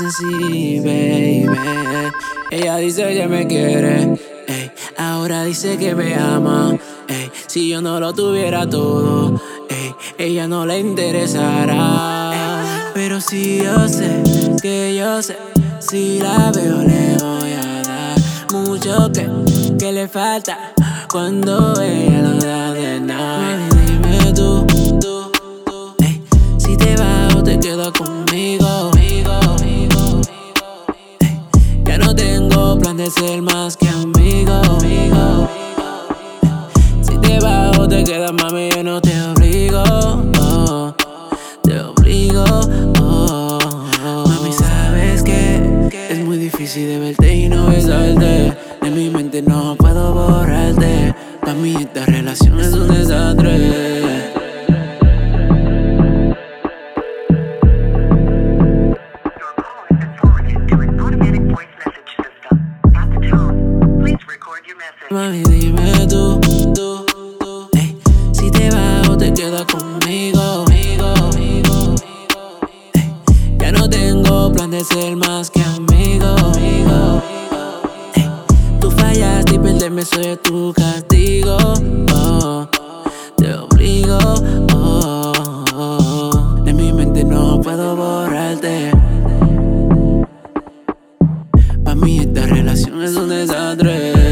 así, baby. Ella dice que me quiere, ey. ahora dice que me ama. Ey. Si yo no lo tuviera todo, ella no le interesará. Pero si yo sé, que yo sé, si la veo le voy a dar mucho que, que le falta cuando ella lo da de nada. Plan de ser más que amigo. Si te vas o te quedas, mami, yo no te obligo. Te obligo. Oh, mami, sabes que es muy difícil de verte y no besarte. De mi mente no puedo borrarte. Para mí esta relación es un desastre. Mami, dime tú, tú, tú, ey, si te vas o te quedas conmigo. ey, ya no tengo plan de ser más que amigo. Ey, tú fallaste y perderme soy tu castigo. Oh, te obligo. Oh, oh, mi mente no puedo borrarte. Pa' mí esta relación es un desastre.